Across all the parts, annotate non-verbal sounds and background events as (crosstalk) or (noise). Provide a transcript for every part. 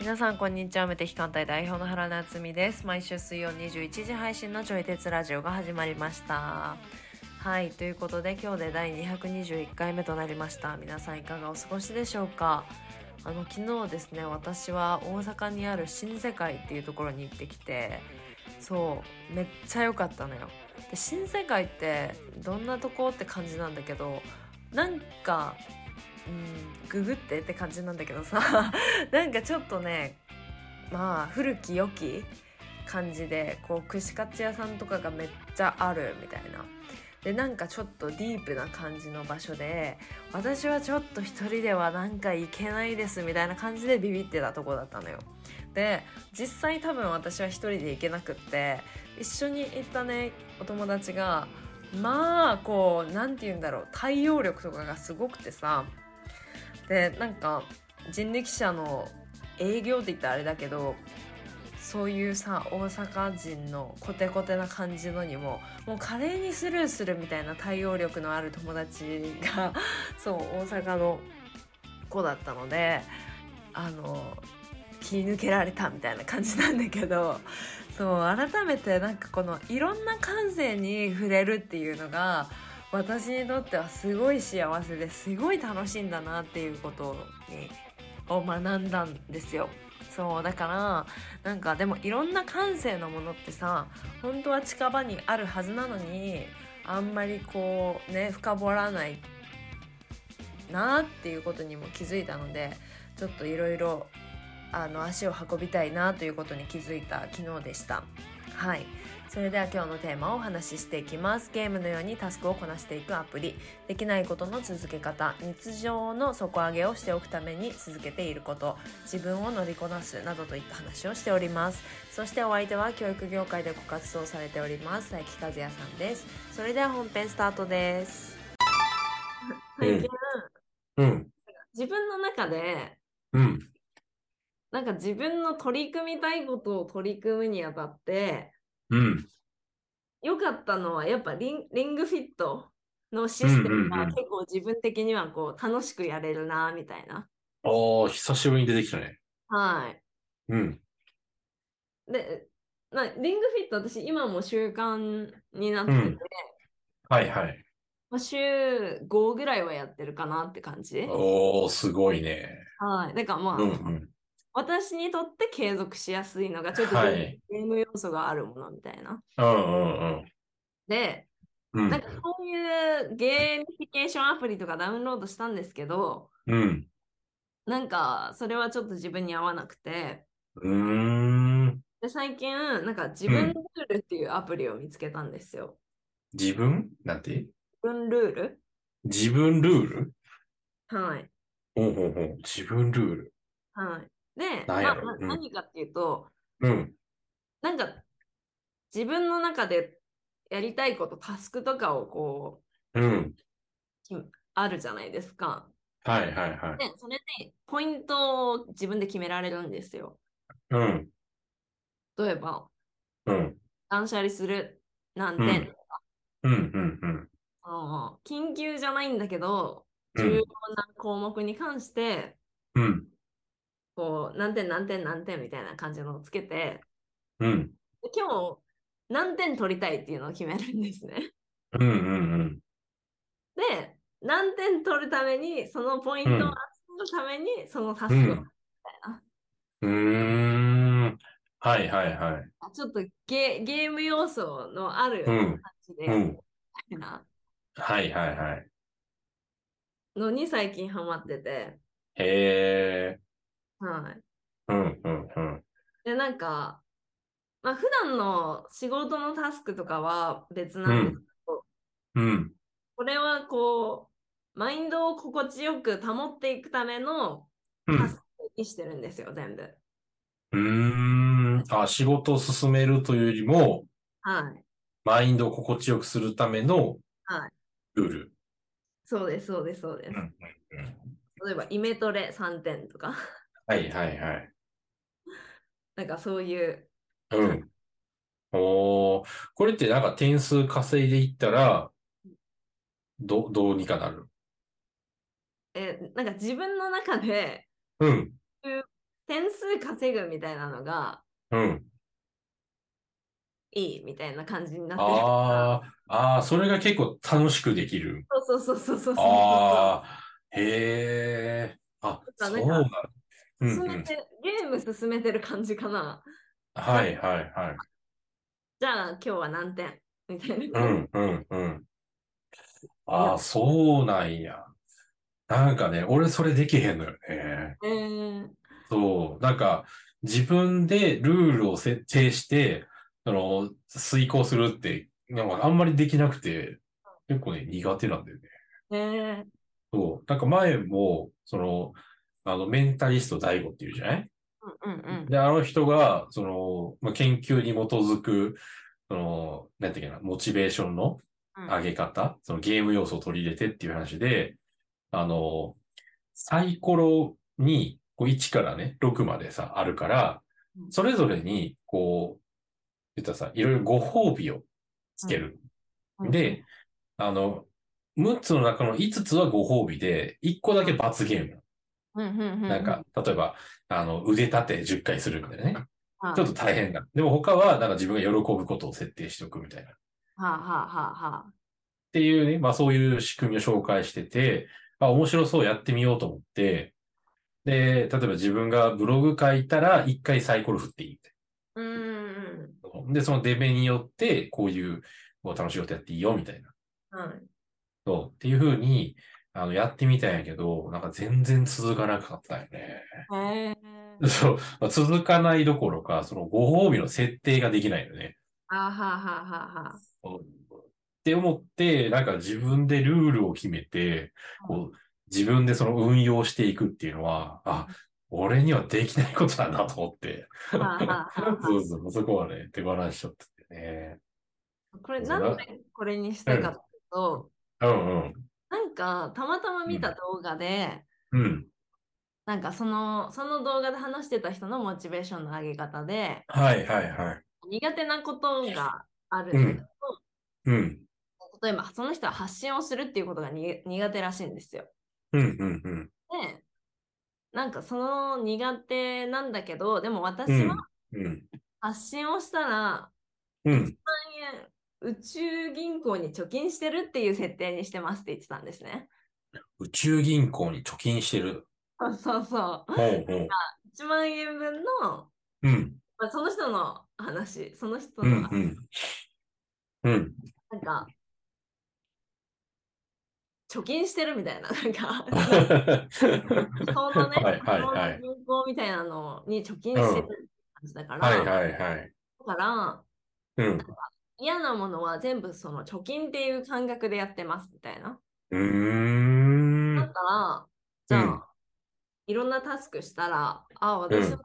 皆さんこんにちは。無敵艦隊代表の原夏実です。毎週水曜21時配信のちょい鉄ラジオが始まりました。はいということで今日で第221回目となりました。皆さんいかがお過ごしでしょうか。あの昨日ですね私は大阪にある新世界っていうところに行ってきてそうめっちゃ良かったのよ。で新世界ってどんなとこって感じなんだけどなんかうんググってって感じなんだけどさ (laughs) なんかちょっとねまあ古き良き感じでこう串カツ屋さんとかがめっちゃあるみたいな。でなんかちょっとディープな感じの場所で私はちょっと一人ではなんか行けないですみたいな感じでビビってたとこだったのよ。で実際多分私は一人で行けなくって一緒に行ったねお友達がまあこう何て言うんだろう対応力とかがすごくてさでなんか人力車の営業って言ったらあれだけどそういうさ大阪人のコテコテな感じのにももう華麗にスルーするみたいな対応力のある友達が (laughs) そう大阪の子だったのであの気抜けられたみたいな感じなんだけどそう改めてなんかこのいろんな感性に触れるっていうのが私にとってはすごい幸せですごい楽しいんだなっていうことにを学んだんですよ。そうだからなんかでもいろんな感性のものってさ本当は近場にあるはずなのにあんまりこうね深掘らないなっていうことにも気づいたのでちょっといろいろ足を運びたいなということに気づいた昨日でした。はい。それでは今日のテーマをお話ししていきます。ゲームのようにタスクをこなしていくアプリ。できないことの続け方。日常の底上げをしておくために続けていること。自分を乗りこなすなどといった話をしております。そしてお相手は教育業界でご活動されております。佐伯和也さんです。それでは本編スタートです。最近、うん。自分の中でうん。なんか自分の取り組みたいことを取り組むにあたってうん。良かったのはやっぱリンリングフィットのシステムが結構自分的にはこう楽しくやれるなみたいな。ああ、久しぶりに出てきたね。はい。うん。で、まあ、リングフィット私今も習慣になってて、うんはいはい。まあ、週5ぐらいはやってるかなって感じ。おー、すごいね。はい。だからまあ、うんうん。私にとって継続しやすいのがちょっとはいゲーム要素があるものみたいな。うんうんで、うん。なんかそういうゲーミフィケーションアプリとかダウンロードしたんですけど、うん。なんかそれはちょっと自分に合わなくて、うん。で最近なんか自分ルールっていうアプリを見つけたんですよ。自分？なんて？自分ルール？自分ルール？はい。ほうほうほう。自分ルール。はい。で、なんやろ？うんまあ何かっていうと、うん。なんか自分の中でやりたいこと、タスクとかをこうん。う、きあるじゃないですか。はいはいはい。で、それでポイントを自分で決められるんですよ。うん。例えば、うん。断捨離する何点とか、うんうんうん。緊急じゃないんだけど、うん重要な項目に関して、うん。こう、何点何点何点みたいな感じのをつけて、うん。で今日何点取りたいっていうのを決めるんですね。うんうんうん。で、何点取るために、そのポイントを集めるために、そのタスクを、うんうーん。はいはいはい。ちょっとゲゲーム要素のあるうん感じでうんやりたいなはいはいはい。のに最近ハマってて、へえ。はい。うんうんうん。で、なんか、まあ普段の仕事のタスクとかは別なんですけど、うん。これはこう、マインドを心地よく保っていくためのうん。タスクにしてるんですよ、全部。うーん。あ、仕事を進めるというよりも、はい。マインドを心地よくするためのはい。ルール。そうです、そうです、そうです。うんうんうん例えば、イメトレ3点とか、はいはいはい。(laughs) なんかそういう、うん。おー、これってなんか点数稼いでいったら、ど、どうにかなる？え、なんか自分の中でうん、点数稼ぐみたいなのがうん。いいみたいな感じになってるから。ああ、ああ、それが結構楽しくできる。そうそうそうそうそう。ああ、へえ。あ、そうんなんだ。うんうん。進めて、ゲーム進めてる感じかな。はいはいはい。じゃあ今日は何点？みたいうな。んうんうん。ああ、そうなんや。なんかね、俺それできへんのよね。えー、そう。なんか、自分でルールを設定して、その、遂行するって、なんかあんまりできなくて、結構ね、苦手なんだよね。えー、そう。なんか前も、その、あの、メンタリスト DAIGO っていうじゃない？うんうんうん。で、あの人が、その、まあ、研究に基づく、その、なんていうかな、モチベーションのうん上げ方、そのゲーム要素を取り入れてっていう話で、あの、サイコロに、こう1からね、6までさ、あるからう、んそれぞれに、こう、言ったらさ、いろいろご褒美をつける。うんで、あの、6つの中の5つはご褒美で、1個だけ罰ゲーム。なんか、例えば、あの、腕立て10回するみたいなね。はい、ちょっと大変だ。でも他は、なんか自分が喜ぶことを設定しておくみたいな。っはあ、はあはあはあ、ていうね、まあそういう仕組みを紹介してて、あ、面白そうやってみようと思って、で、例えば自分がブログ書いたら1回サイコロ振っていいみたいうーん。な。で、その出目によって、こういう、楽しいことやっていいよみたいな。はい。そう。っていう風に、あの、やってみたんやけど、なんか全然続かなかったよね。そう。まあ続かないどころか、そのご褒美の設定ができないよね。あはあはあはあはあ。って思って、なんか自分でルールを決めて、こう、自分でその運用していくっていうのは、あ、俺にはできないことなんだと思って。そうそう、そこはね、手放しちゃっててね。これなんでこれにしたかっていうと、うんうん。なんかたまたま見た動画で、うん。なんかそのその動画で話してた人のモチベーションの上げ方ではいはいはい。苦手なことがあるんだけど、うん。例えばその人は発信をするっていうことがに苦手らしいんですよ。うんうんうん。でなんかその苦手なんだけどでも私うんはうん。発信をしたらうん。1万円宇宙銀行に貯金してるっていう設定にしてますって言ってたんですね。宇宙銀行に貯金してる？そうそうそう。ほうほう。1万円分の、うん。まあ、その人の話、その人うんの、うん。うん。なんか、貯金してるみたいな、なんか、(laughs) そのね、はいはいはいその銀行みたいなのに貯金してるって感じだから、はいはいはい。だから、うん。嫌なものは全部その貯金っていう感覚でやってますみたいな。うーん。だから、じゃあ、うん。いろんなタスクしたら、あ、私の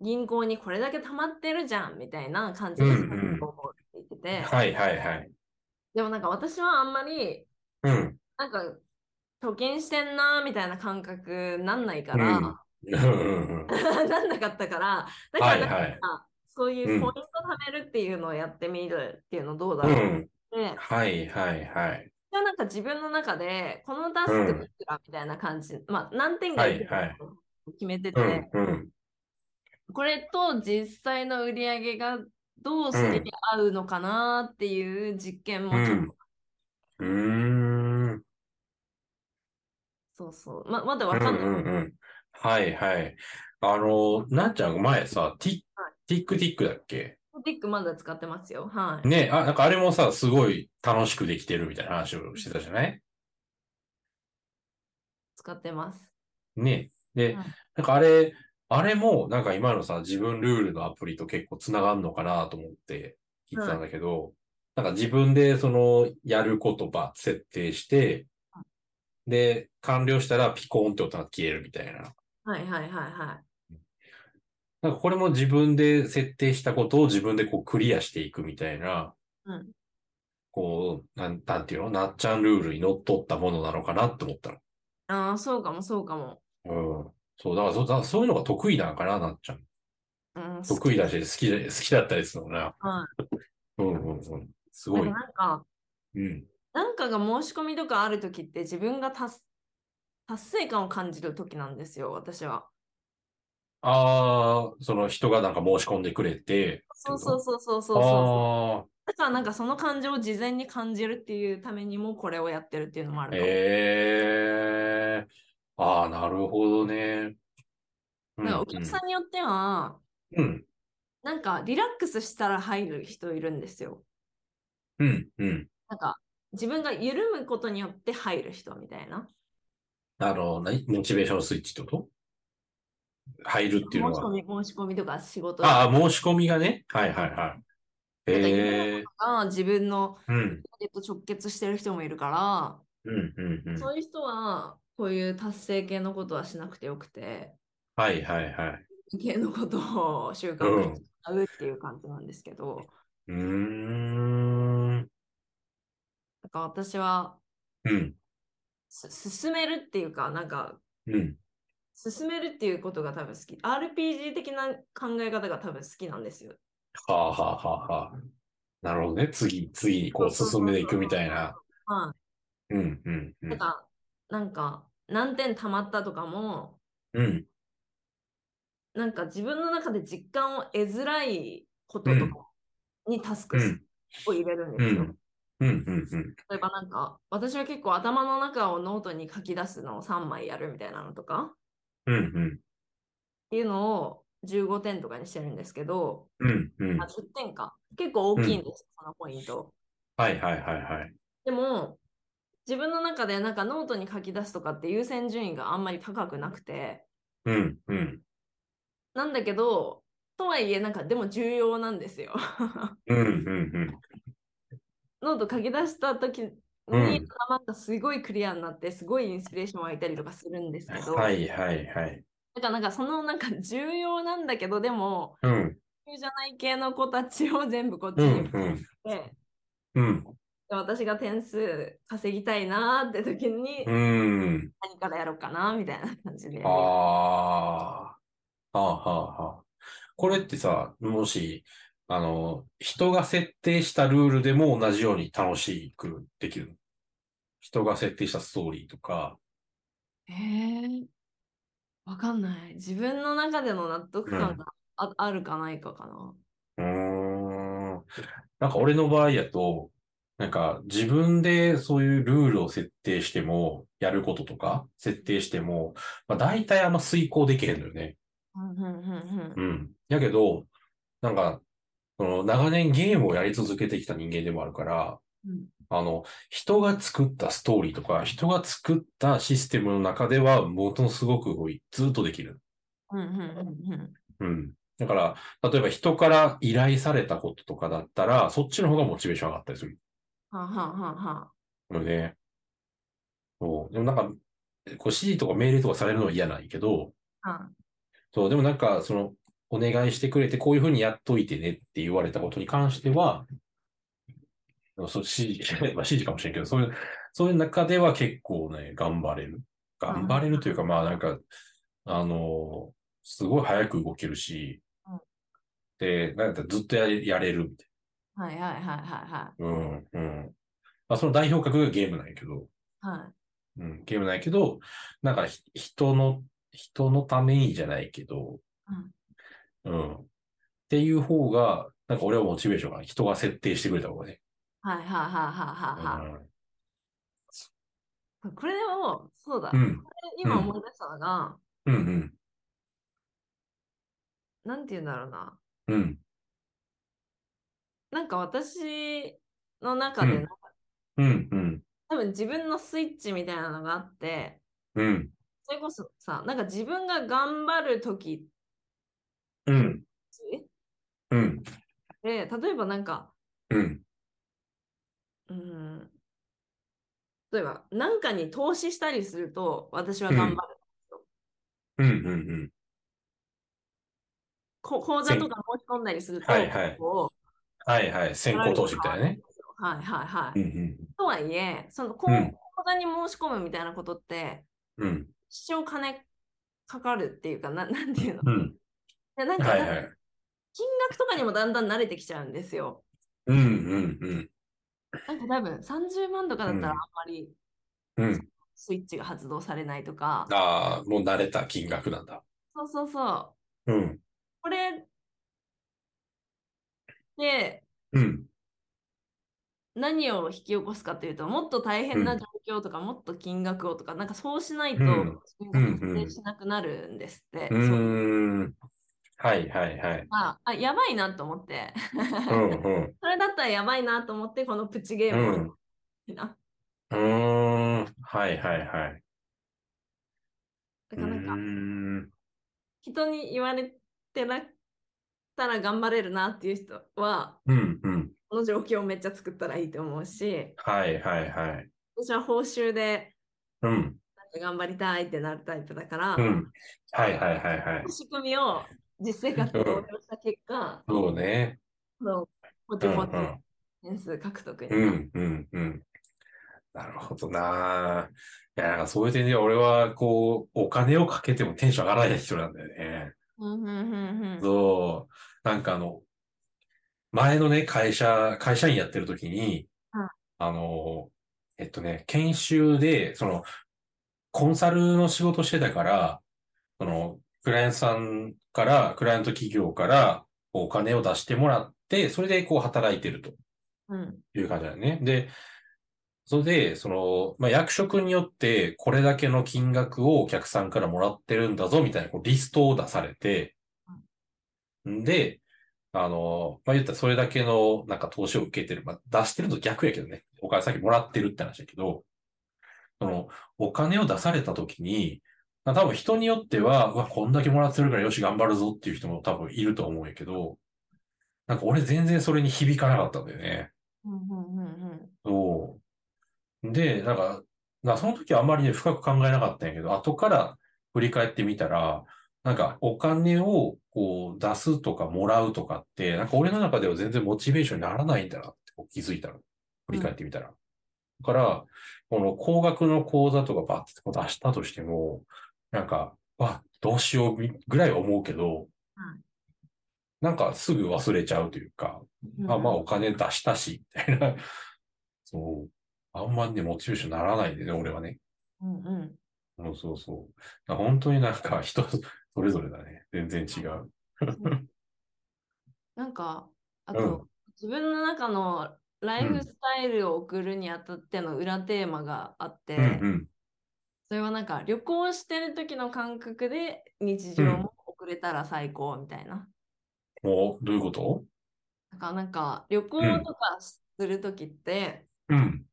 銀行にこれだけ溜まってるじゃんみたいな感じでうんうん。思うって言ってて、はいはいはい。でもなんか私はあんまり、うん。なんか貯金してんなみたいな感覚なんないかうん。ら、うんうん。(laughs) なんなかったから、だからはいはいそういうポイント貯めるっていうのをやってみるっていうのどうだろう？うん。はいはいはい。じゃあなんか自分の中でこのタスクいくらみたいな感じ、まあ何点がいくらはいはい決めてて、うんうん。これと実際の売り上げがどうして合うのかなっていう実験もちょっと、うんうーん。そうそう、ままだわうんかんない。うんうん。はいはい。あの、なんちゃん前さ、ティはティックティックだっけ？ティックまだ使ってますよ。はい。ね、あ、なんかあれもさ、すごい楽しくできてるみたいな話をしてたじゃない？使ってます。ね。でうん、なんかあれ、あれも、なんか今のさ、自分ルールのアプリと結構つながるのかなと思って聞いてたんだけど、なんか自分でその、やる言葉設定して、で、完了したらピコーンって音が消えるみたいな。はいはいはいはなんかこれも自分で設定したことを自分でこうクリアしていくみたいな、い。うん。こう、なん、なんていうの？なっちゃんルールにのっとったものなのかなって思ったの。ああ、そうかもそうかも。うん。そう、だからそ、だからそういうのが得意なのかな、なっちゃん。うん、得意だし、好きで、好きだったりするのかな。はうんうん。うん。すごい。なんか、うん。なんかが申し込みとかあるときって自分が達達成感を感じるときなんですよ、私は。ああ、その人がなんか申し込んでくれて。そうそうそうそうそうそう。ああ、だからなんかその感情を事前に感じるっていうためにもこれをやってるっていうのもある。ええああ、なるほどね。うんだからお客さんによっては、うん、なんかリラックスしたら入る人いるんですよ。うん、うん。なんか自分が緩むことによって入る人みたいな。あの、何？モチベーションスイッチってこと？入るっていうのは。申し込み、申し込みとか仕事ああ、申し込みがね。はいはいはい。ええが自分のうん、えっと直結してる人もいるから、うん、うん、うん。そういう人はこういう達成系のことはしなくてよくて、はいはいはい。系のことを習慣に使うっていう感じなんですけど、うーん、だから私はうん、す進めるっていうか、なんかうん。進めるっていうことが多分好き。RPG 的な考え方が多分好きなんですよ。はあはあはあはあ。なるほどね。次、次にこう進んでいくみたいな。はうん、うん、うい。だん。から、なんか何点たまったとかも、うん、なんか自分の中で実感を得づらいこととかにタスクうん、を入れるんうですよ。ん、うん、うん、うん。例えばなんか、私は結構頭の中をノートに書き出すのを3枚やるみたいなのとかうん、うん、っていうのを15点とかにしてるんですけど、うん、うん。あ10点か。結構大きいんです、そのポイント。はいはいはいはい。でも、自分の中でなんかノートに書き出すとかって優先順位があんまり高くなくて、うん、うん、なんだけど、とはいえ、なんかでも重要なんですよ。うん、うん、(laughs) ノート書き出した時に、うんなんかすごいクリアになって、すごいインスピレーション湧いたりとかするんですけど、はいはいはい。だからなんかそのなんか重要なんだけど、でも、うん、じゃない系の子たちを全部こっちうん、に振うん、って、うん、で私が点数稼ぎたいなーって時にうん。何からやろうかなみたいな感じで。ああ、はあはあはあ。これってさ、もし、あの、人が設定したルールでも同じように楽しくできるの人が設定したストーリーとか、えー、わかんない。自分の中での納得感があ,、あるかないかかな。うーん。なんか俺の場合やと、なんか自分でそういうルールを設定しても、やることとか設定しても、まあ大体あんま遂行できへんのよね。うんうんうんうん。やけど、なんか、その長年ゲームをやり続けてきた人間でもあるから、うんあの、人が作ったストーリーとか、人が作ったシステムの中では、ものすごくずっとできる。うんうんうんうんうん。だから、例えば人から依頼されたこととかだったら、そっちの方がモチベーション上がったりする。はあはあはあはので、そう。でもなんか、こう指示とか命令とかされるのは嫌ないけど、あはそう、でもなんか、その、お願いしてくれて、こういうふうにやっといてねって言われたことに関しては、そう、指示、まあ指示かもしれんけど、そういう、そういう中では結構ね、頑張れる。頑張れるというか、まあなんか、あの、すごい早く動けるしうん、で、なんかずっとやれやれるみたいはいはいはいはいはい。な。うん、うん。まあその代表格がゲームなんやけど、はうん、ゲームなんやけど、なんかひ人の、人のためにじゃないけど、うん。っていう方が、なんか俺はモチベーションが人が設定してくれた方がね。はいはいはいはいはいはい。これでも、そうだ。うん。これ今思い出したのが、うん、うん、なんて言うんだろうな。うん、なんか私の中でうんなんか、うん、うん、多分自分のスイッチみたいなのがあって、うん、それこそさ、なんか自分が頑張るときうん、うん、で、例えばなんか、うん、うん、例えば何かに投資したりすると私は頑張る。うん、うん、こ口座とか申し込んだりすると、はいはい。こはいはい。先行投資みたいなね。うはいはいはい。うん、とはいえ、その口うん。口座に申し込むみたいなことって、うん、うん、一生金かかるっていうか、な (laughs) なんていうの、うん。でなんか、はいはい。金額とかにもだんだん慣れてきちゃうんですよ。うんうんうん。なんか多分30万とかだったらあんまりうん。スイッチが発動されないとか、ああ、もう慣れた金額なんだ。そうそうそう。うん。これでうん。何を引き起こすかというと、もっと大変な状況とか、もっと金額をとか、なんかそうしないとうん自分が発生しなくなるんですって。うん。はいはいはい。ああ、やばいなと思って。うんうん。(laughs) それだったらやばいなと思って、このプチゲームをやりたいな。うーん。はいはいはい。うだからなんか。人に言われてなったら頑張れるなっていう人は、うんうん。この状況をめっちゃ作ったらいいと思うし、はいはいはい。私は報酬でうん。頑張りたいってなるタイプだから、うん。はいはいはいはい。仕組みを実生活で応用した結果、そうね。そうポうチポチんうん。点数獲得にう。んうんうん。なるほどな。いや、なんかそういう点では俺はこう、お金をかけてもテンション上がらない人なんだよね。うんうんうんうんそう。なんかあの、前のね、会社、会社員やってる時にうん、あの、えっとね、研修で、その、コンサルの仕事してたから、その、クライアントさんから、クライアント企業から、お金を出してもらって、それでこう働いてるとうんいう感じだよね。で、それで、その、まあ、役職によって、これだけの金額をお客さんからもらってるんだぞ、みたいなこうリストを出されて、んで、あの、まあ、言ったらそれだけのなんか投資を受けてる。まあ、出してると逆やけどね。お金先もらってるって話だけど、その、お金を出された時に、まあ多分人によっては、うわ、こんだけもらってるからよし頑張るぞっていう人も多分いると思うんやけど、なんか俺全然それに響かなかったんだよね。うんうんうんうんそう。で、なんか、なその時はあんまりね、深く考えなかったんやけど、後から振り返ってみたら、なんかお金をこう出すとかもらうとかって、なんか俺の中では全然モチベーションにならないんだなってこう気づいたの。振り返ってみたら。だから、この高額の口座とかバッてこう出したとしても、なんか、わ、どうしようぐらいは思うけど、はいなんかすぐ忘れちゃうというか、うんあ、まあお金出したし、みたいな。(laughs) そう。あんまりね、モチベーションならないでね、俺はね。うんうんそうそうそう。本当になんか人それぞれだね。全然違う。(laughs) なんか、あうんと、自分の中のライフスタイルを送るにあたっての裏テーマがあって、うんうん。それはなんか旅行してる時の感覚で日常も送れたら最高みたいな。お、どういうこと？なんかなんか旅行とかする時って、うん。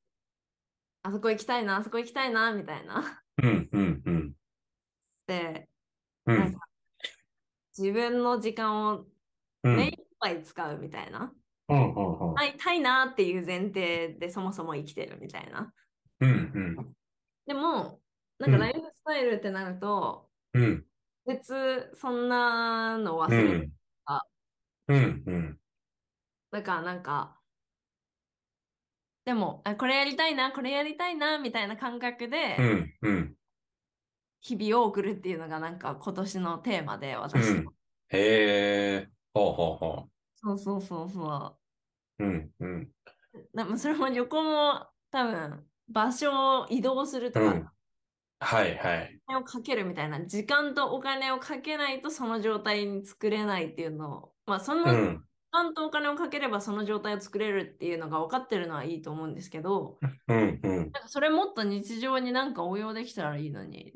あそこ行きたいな、あそこ行きたいな、みたいな。うんうんうん。で、うん。自分の時間をうん。目いっぱい使うみたいな。うんうんうん。会いたいなっていう前提でそもそも生きてるみたいな。うんでも、なんかライフスタイルってなると、うん。うん。別そんなの忘うれる。ん。うんうん。だからなんか、でも、あこれやりたいな、これやりたいな、みたいな感覚うでんうん。日々を送るっていうのがなんか今年のテーマでう私の。ん。へえ。ほうほうほ。そうそうそうそううんうん。う。なまあそれも旅行も多分場所を移動するとか、うん。はいはい。お金をかけるみたいな時間とお金をかけないとその状態に作れないっていうのをまあその時うん。間とお金をかければその状態を作れるっていうのが分かってるのはいいと思うんですけどうんうん。なんかそれもっと日常になんか応用できたらいいのにっ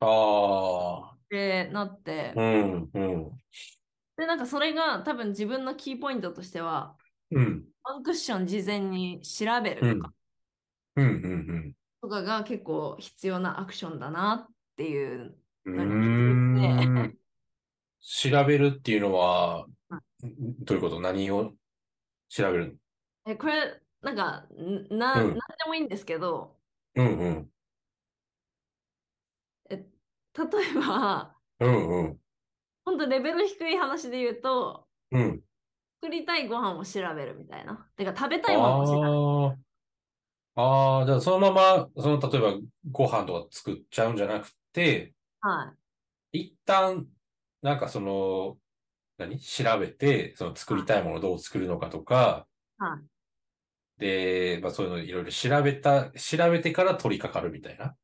ああ。てなってうんうん。でなんかそれが多分自分のキーポイントとしてはうん。ワンクッション事前に調べるとかうんうんとかが結構必要なアクションだなっていううん。何うーん。調べるっていうのはうん、どういうこと？何を調べるえこれなんかんな、うんなんでもいいんですけどのうんうん。え例えばうんうん。本当レベル低い話で言うとうん。作りたいご飯を調べるみたいな。てか食べたいものを調べる。ああ。じゃあそのまま、その、例えばご飯とか作っちゃうんじゃなくて、はい。一旦、なんかその、何？調べて、その作りたいものをどう作るのかとか、はい。で、まあそういうのいろいろ調べた、調べてから取り掛かるみたいな。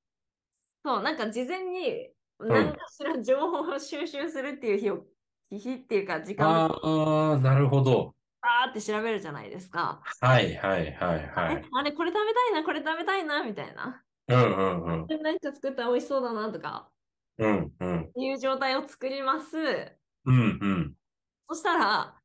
そう、なんか事前にん何かしら情報を収集するっていう日を、日っていうか時間でああ、なるほど。バーって調べるじゃないですか。はいはいはいはえい。あれ、これ食べたいな、これ食べたいな、みたいな。うんうんうん。何か作ったら美味しそうだなとかうんうん。いう状態を作ります。うんうん。そしたら、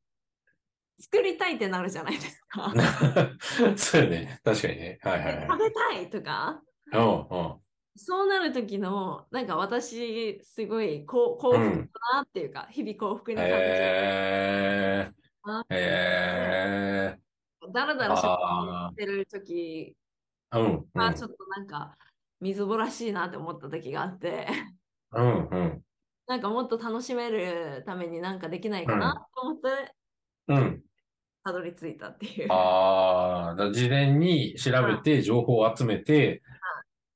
作りたいってなるじゃないですか。(laughs) そうよね。確かにね。はいはいはい。食べたいとか。うんうん。そうなる時の、なんか私、すごい幸幸福だなっていうか、日々幸福に感じる。えあー、えだらだらしてる時ー、うんうが、んちょっとなんか、みずぼらしいなって思った時があって、うんうんなんかもっと楽しめるためになんかできないかなと思って、うん。たどり着いたっていう。ああ、事前に調べて情報を集めて、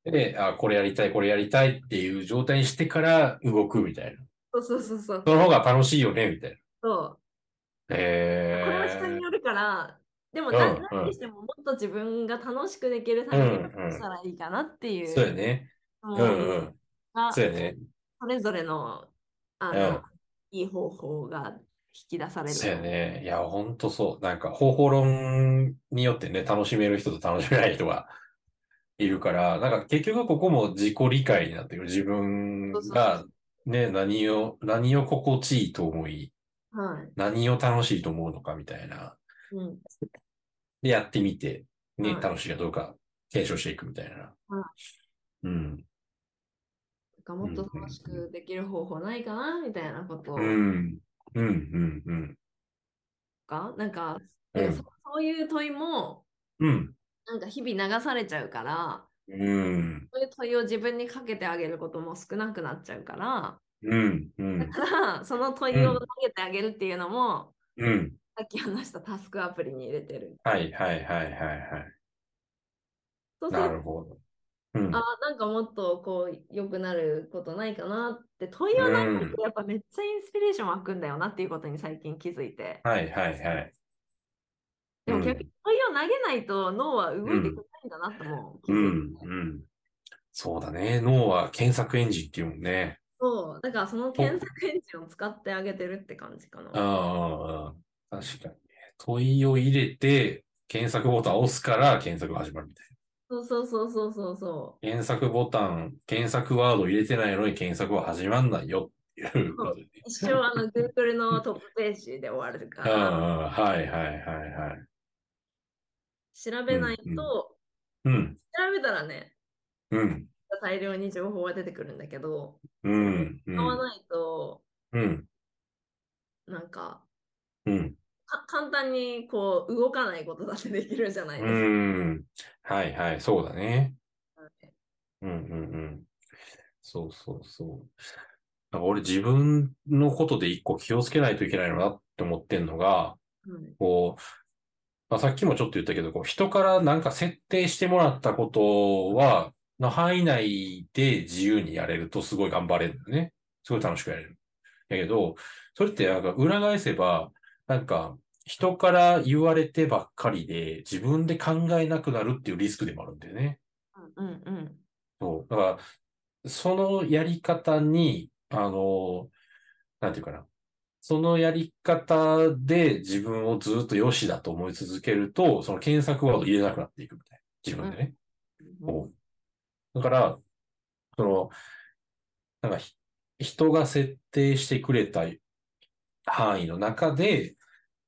で、あ、これやりたい、これやりたいっていう状態にしてから動くみたいな。そうそうそうそう。その方が楽しいよね、みたいな。そうえこれは人によるから、でもうん何うにしてももっと自分が楽しくできるためにどうしたらいいかなっていうそうやね。のうんうん。がそうやね。それぞれのあの、うんいい方法が引き出される。そうやね。いや、ほんとそう。なんか方法論によってね、楽しめる人と楽しめない人がいるから、なんか結局ここも自己理解になってくる。自分がね、何を、何を心地いいと思い、はい。何を楽しいと思うのかみたいな。うん。で、やってみて、ね、はい楽しいかどうか検証していくみたいな。うん。なんかもっと楽しくできる方法ないかなみたいなことうん。うん。うん。うん。か、なんか、うんそそういう問いも、うん。なんか日々流されちゃうから、うん。そういう問いを自分にかけてあげることも少なくなっちゃうから、うん。うんだ。から、その問いを投げてあげるっていうのも、うん。さっき話したタスクアプリに入れてる。はいはいはいはいはい。なるほど。うん。あなんかもっとこう良くなることないかなって問いを投げるとやっぱめっちゃインスピレーション湧くんだよなっていうことに最近気づいて。はいはいはい。でもうん逆に問いを投げないと脳は動いてくれないんだなってもう気づいうん。て。うん。そうだね。脳は検索エンジンっていうもんね。そう、だからその検索エンジンを使ってあげてるって感じかな。ああ、確かにね。問いを入れて、検索ボタンを押すから検索が始まるみたいそうそうそうそうそうそな。検索ボタン、検索ワード入れてないのに検索は始まんないよっていうことで。一生あの Google のトップページで終わるかあら、あ、はいはいはいはい。調べないうんと、うん、調べたらね、うん、大量に情報が出てくるんだけど、うん、うん、使わないと、うん、なんか、うん、か簡単にこう動かないことだってできるじゃないですか。うん。はいはい、そうだね。はいうん、うん、うん。そうそうそう。なんか俺自分のことで一個気をつけないといけないのなって思ってんのが、うんこう、まあ、さっきもちょっと言ったけど、こう人からなんか設定してもらったことは、の範囲内で自由にやれるとすごい頑張れるんだよね。すごい楽しくやれる。だけど、それってなんか裏返せば、なんか人から言われてばっかりで自分で考えなくなるっていうリスクでもあるんだよね。うんうんそう。だから、そのやり方に、あの、なんていうかな。そのやり方で自分をずっと良しだと思い続けると、その検索ワード入れなくなっていくみたいな。自分でね。うんだから、その、なんかひ、人が設定してくれた範囲の中で、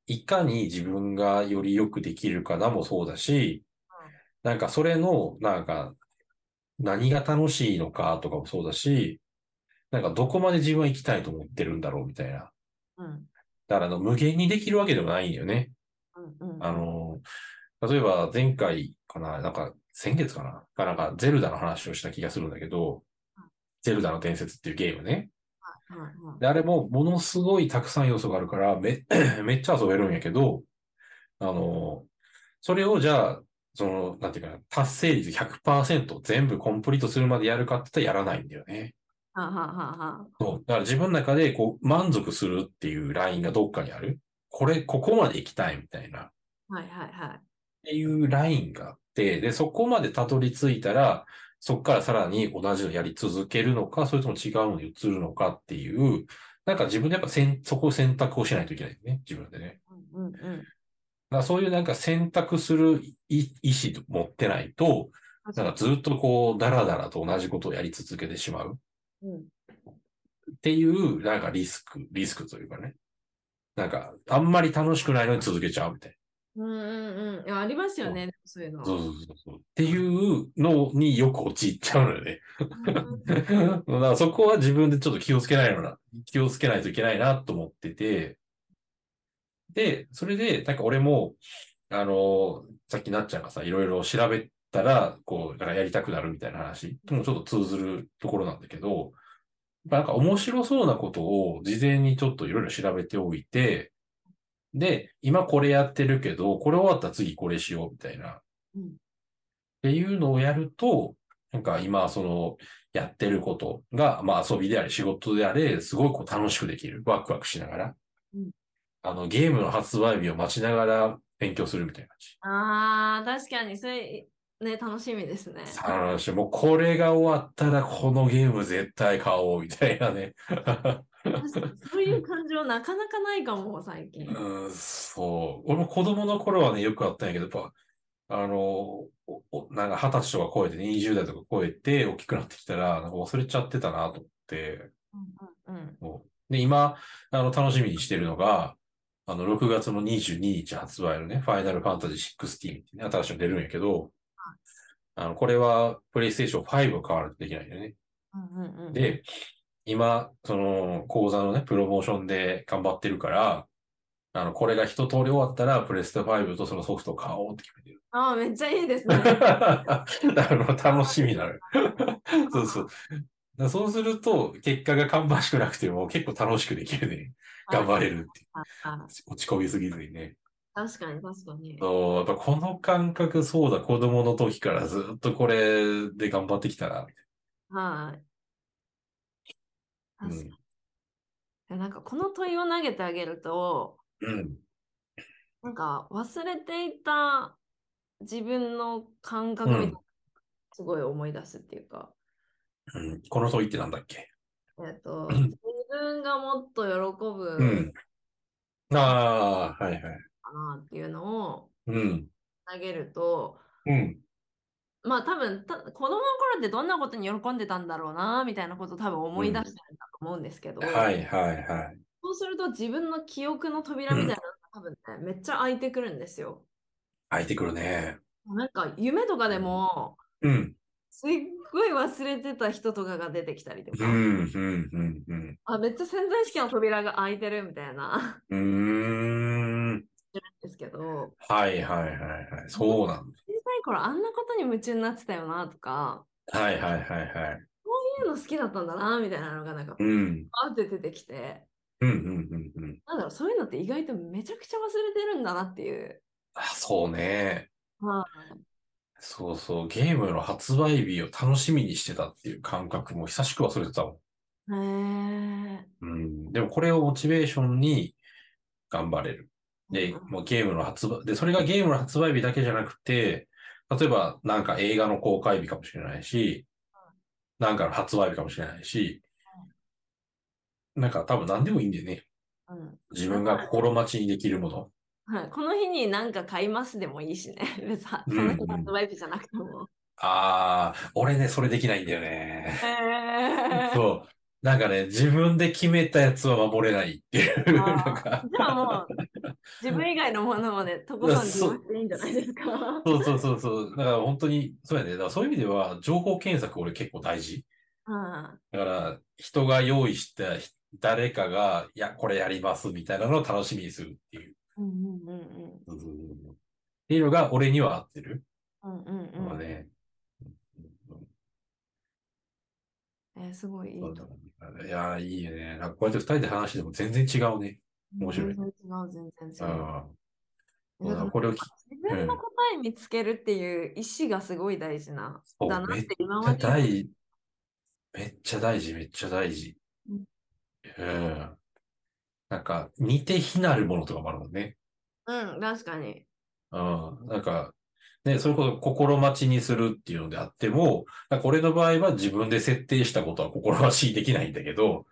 いかに自分がよりよくできるかなもそうだし、なんかそれの、なんか、何が楽しいのかとかもそうだし、なんかどこまで自分は行きたいと思ってるんだろうみたいな。うんだからあの、無限にできるわけでもないんだよね。うんうんあの、例えば前回かな、なんか先月かな、かなんかゼルダの話をした気がするんだけど、ゼルダの伝説っていうゲームね。うんうんで、あれもものすごいたくさん要素があるから、め、(coughs) めっちゃ遊べるんやけど、あの、それをじゃあ、その、なんていうかな、達成率100%全部コンプリートするまでやるかって言ったらやらないんだよね。はあはあはそう。だから自分の中でこう満足するっていうラインがどっかにある？これ、ここまで行きたいみたいな。はいはいはい。っていうラインがで、そこまでたどり着いたら、そこからさらに同じのやり続けるのか、それとも違うのに移るのかっていう、なんか自分でやっぱせんそこを選択をしないといけないよね、自分でね。うんうんうん。だそういうなんか選択する意意思持ってないと、なんかずっとこう、だらだらと同じことをやり続けてしまううんっていう、なんかリスク、リスクというかね。なんか、あんまり楽しくないのに続けちゃうみたいうんうんうん。ありますよね、そういうのな。。そうそうそうそう。っていうのによく陥っちゃうのよね。うん (laughs) だからそこは自分でちょっと気をつけないのな、気をつけないといけないなと思ってて、で、それで、なんか俺も、あの、さっきなっちゃんがさ、いろいろ調べたら、こう、なんかやりたくなるみたいな話ともちょっと通ずるところなんだけど、なんか面白そうなことを事前にちょっといろいろ調べておいて、で、今これやってるけど、これ終わったら次これしようみたいな。うんっていうのをやると、なんか今そのやってることが、まあ遊びであれ仕事であれ、すごいこう楽しくできる。ワクワクしながら。うんあの、ゲームの発売日を待ちながら勉強するみたいなああ、確かに、それ、ね、楽しみですね。感じ。もうこれが終わったらこのゲーム絶対買おうみたいなね。そういう感情なかなかないかも、最近。うん、そう。俺も子供の頃はね、よくあったんやけど、やっぱ、あの、なんか二十歳とか超えて、20代とか超えて、大きくなってきたら、なんか忘れちゃってたなと思って、うんうんそうで、今、あの、楽しみにしてるのが、あの、6月の22日発売のね、ファイナルファンタジー16ってね、新しいの出るんやけど、あの、これは、プレイステーション5を買わないとできないんだよね。うんうんうん、で、今、その、講座のね、プロモーションで頑張ってるから、あの、これが一通り終わったら、プレステ5とそのソフトを買おうって決めてる。ああ、めっちゃいいですね。(laughs) あの、楽しみなのよ。(laughs) そうそう。だそうすると、結果が芳しくなくても結構楽しくできるね。頑張れるって落ち込みすぎずにね。確かに、確かに。そう、やっぱこの感覚、そうだ、子供の時からずっとこれで頑張ってきたな、みはい。たいな。確かに。いやなんかこの問いを投げてあげると、うん。うん。なんか忘れていた自分の感覚みたいなのすごい思い出すっていうか、うん、この問いってなんだっけ？えっと、うん自分がもっと喜ぶうん。ああ、はいはい。かなっていうのをうん。投げると、うん。まあ多分た子供の頃ってどんなことに喜んでたんだろうなみたいなことを多分思い出してるんだと思うんですけど、はいはいはい。そうすると自分の記憶の扉みたいなのが多分ね、めっちゃ開いてくるんですよ。開いてくるね。なんか夢とかでも、うん。すっごい忘れてた人とかが出てきたりとか、うん、うん、うん、うん。あ、めっちゃ潜在意識の扉が開いてるみたいな、うーん。(laughs) ですけど、はいはいはいはい。そうなん小さい頃あんなことに夢中になってたよなとか、だ。はいはいはいはい。そういうの好きだったんだなみたいなのがなんか、うん。バーって出てきて、うん、うん、うん、うん。なんだろう、そういうのって意外とめちゃくちゃ忘れてるんだなっていう。あ、そうね。はいそうそう。ゲームの発売日を楽しみにしてたっていう感覚も久しく忘れてたもん。へえ。うん。でもこれをモチベーションに頑張れる。で、うんもうゲームの発売、で、それがゲームの発売日だけじゃなくて、例えばなんか映画の公開日かもしれないし、なんかの発売日かもしれないし、なんか多分何でもいいんだよね。うん自分が心待ちにできるもの。はい、この日に何か買いますでもいいしね。(laughs) 別にその日発売日じゃなくても。ああ、俺ね、それできないんだよね。へーそう。なんかね、自分で決めたやつは守れないっていう。あーなんか、じゃあもう、自分以外のものまで (laughs) とこさん利用していいんじゃないですか。そうそうそうそう。だから本当に、そうやね。だからそういう意味では、情報検索俺結構大事。はだから、人が用意した誰かが、いや、これやりますみたいなのを楽しみにするっていう。いうんうんうんうんっていうのが俺には合ってる。うんうんうんうんのがね。えーすごいいいいや、いいよね。こうやって二人で話しても全然違うね。う。面白い全然違う、全然違う。これを聞自分の答え見つけるっていう意思がすごい大事な。そうだなって今めっちゃまで。大、めっちゃ大事、めっちゃ大事。うんうん。なんか、似て非なるものとかもあるもんね。うん、確かに。うん。なんか、ね、それこそ心待ちにするっていうのであっても、なんか俺の場合は自分で設定したことは心待ちにできないんだけど、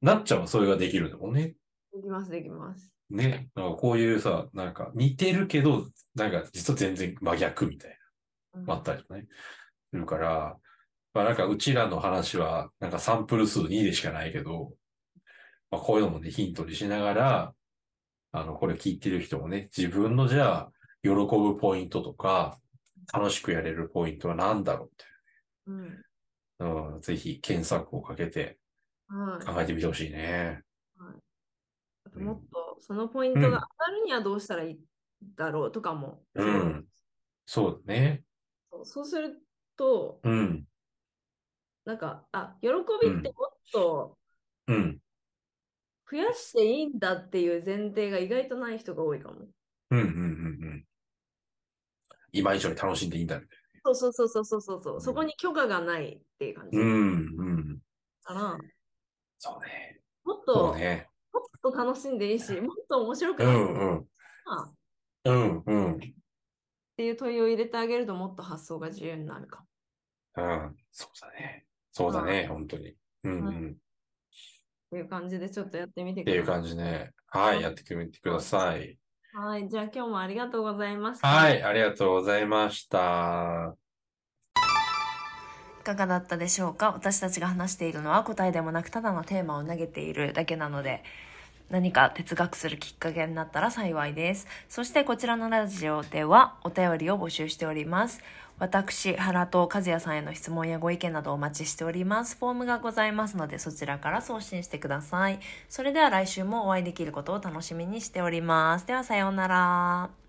なっちゃんはそれができるんだもんね。できます、できます。ね。なんかこういうさ、なんか似てるけど、なんか実は全然真逆みたいうんな、あったりとね。するから、まあなんかうちらの話は、なんかサンプル数2でしかないけど、まあこういうのもね、ヒントにしながら、あの、これ聞いてる人もね、自分のじゃあ、喜ぶポイントとか、楽しくやれるポイントは何だろうって。うん。うん、ぜひ検索をかけてはい。考えてみてほしいね。あともっとそのポイントが上がるにはどうしたらいいだろうとかも。うん。そうだね。そうすると、うん。なんか、あ、喜びってもっとうん。増やしていいんだっていう前提が意外とない人が多いかも。うん。うん。うん。うん。今以上に楽しんでいいんだみたいそうそうそうそうそうそうそう。そこに許可がないっていう感じ。な。うん。うん。から、そうね。もっそと、うね。もっと楽しんでいいし、(laughs) もっと面白くうないん。うん。かっうん。うん。ていう問いを入れてあげるともっと発想が自由になるかも。うん。そうだね。そうだね。本当に。うん。うん。っていう感じでちょっとやってみてっていうくださ感じね。はい。やってみてください。い。はい。じゃあ今日もありがとうございました。はい。ありがとうございました。かがだったでしょうか？私たちが話しているのは答えでもなくただのテーマを投げているだけなので何か哲学するきっかけになったら幸いです。そしてこちらのラジオではお便りを募集しております。私、原と和也さんへの質問やご意見などお待ちしております。フォームがございますのでそちらから送信してください。それでは来週もお会いできることを楽しみにしております。ではさようなら。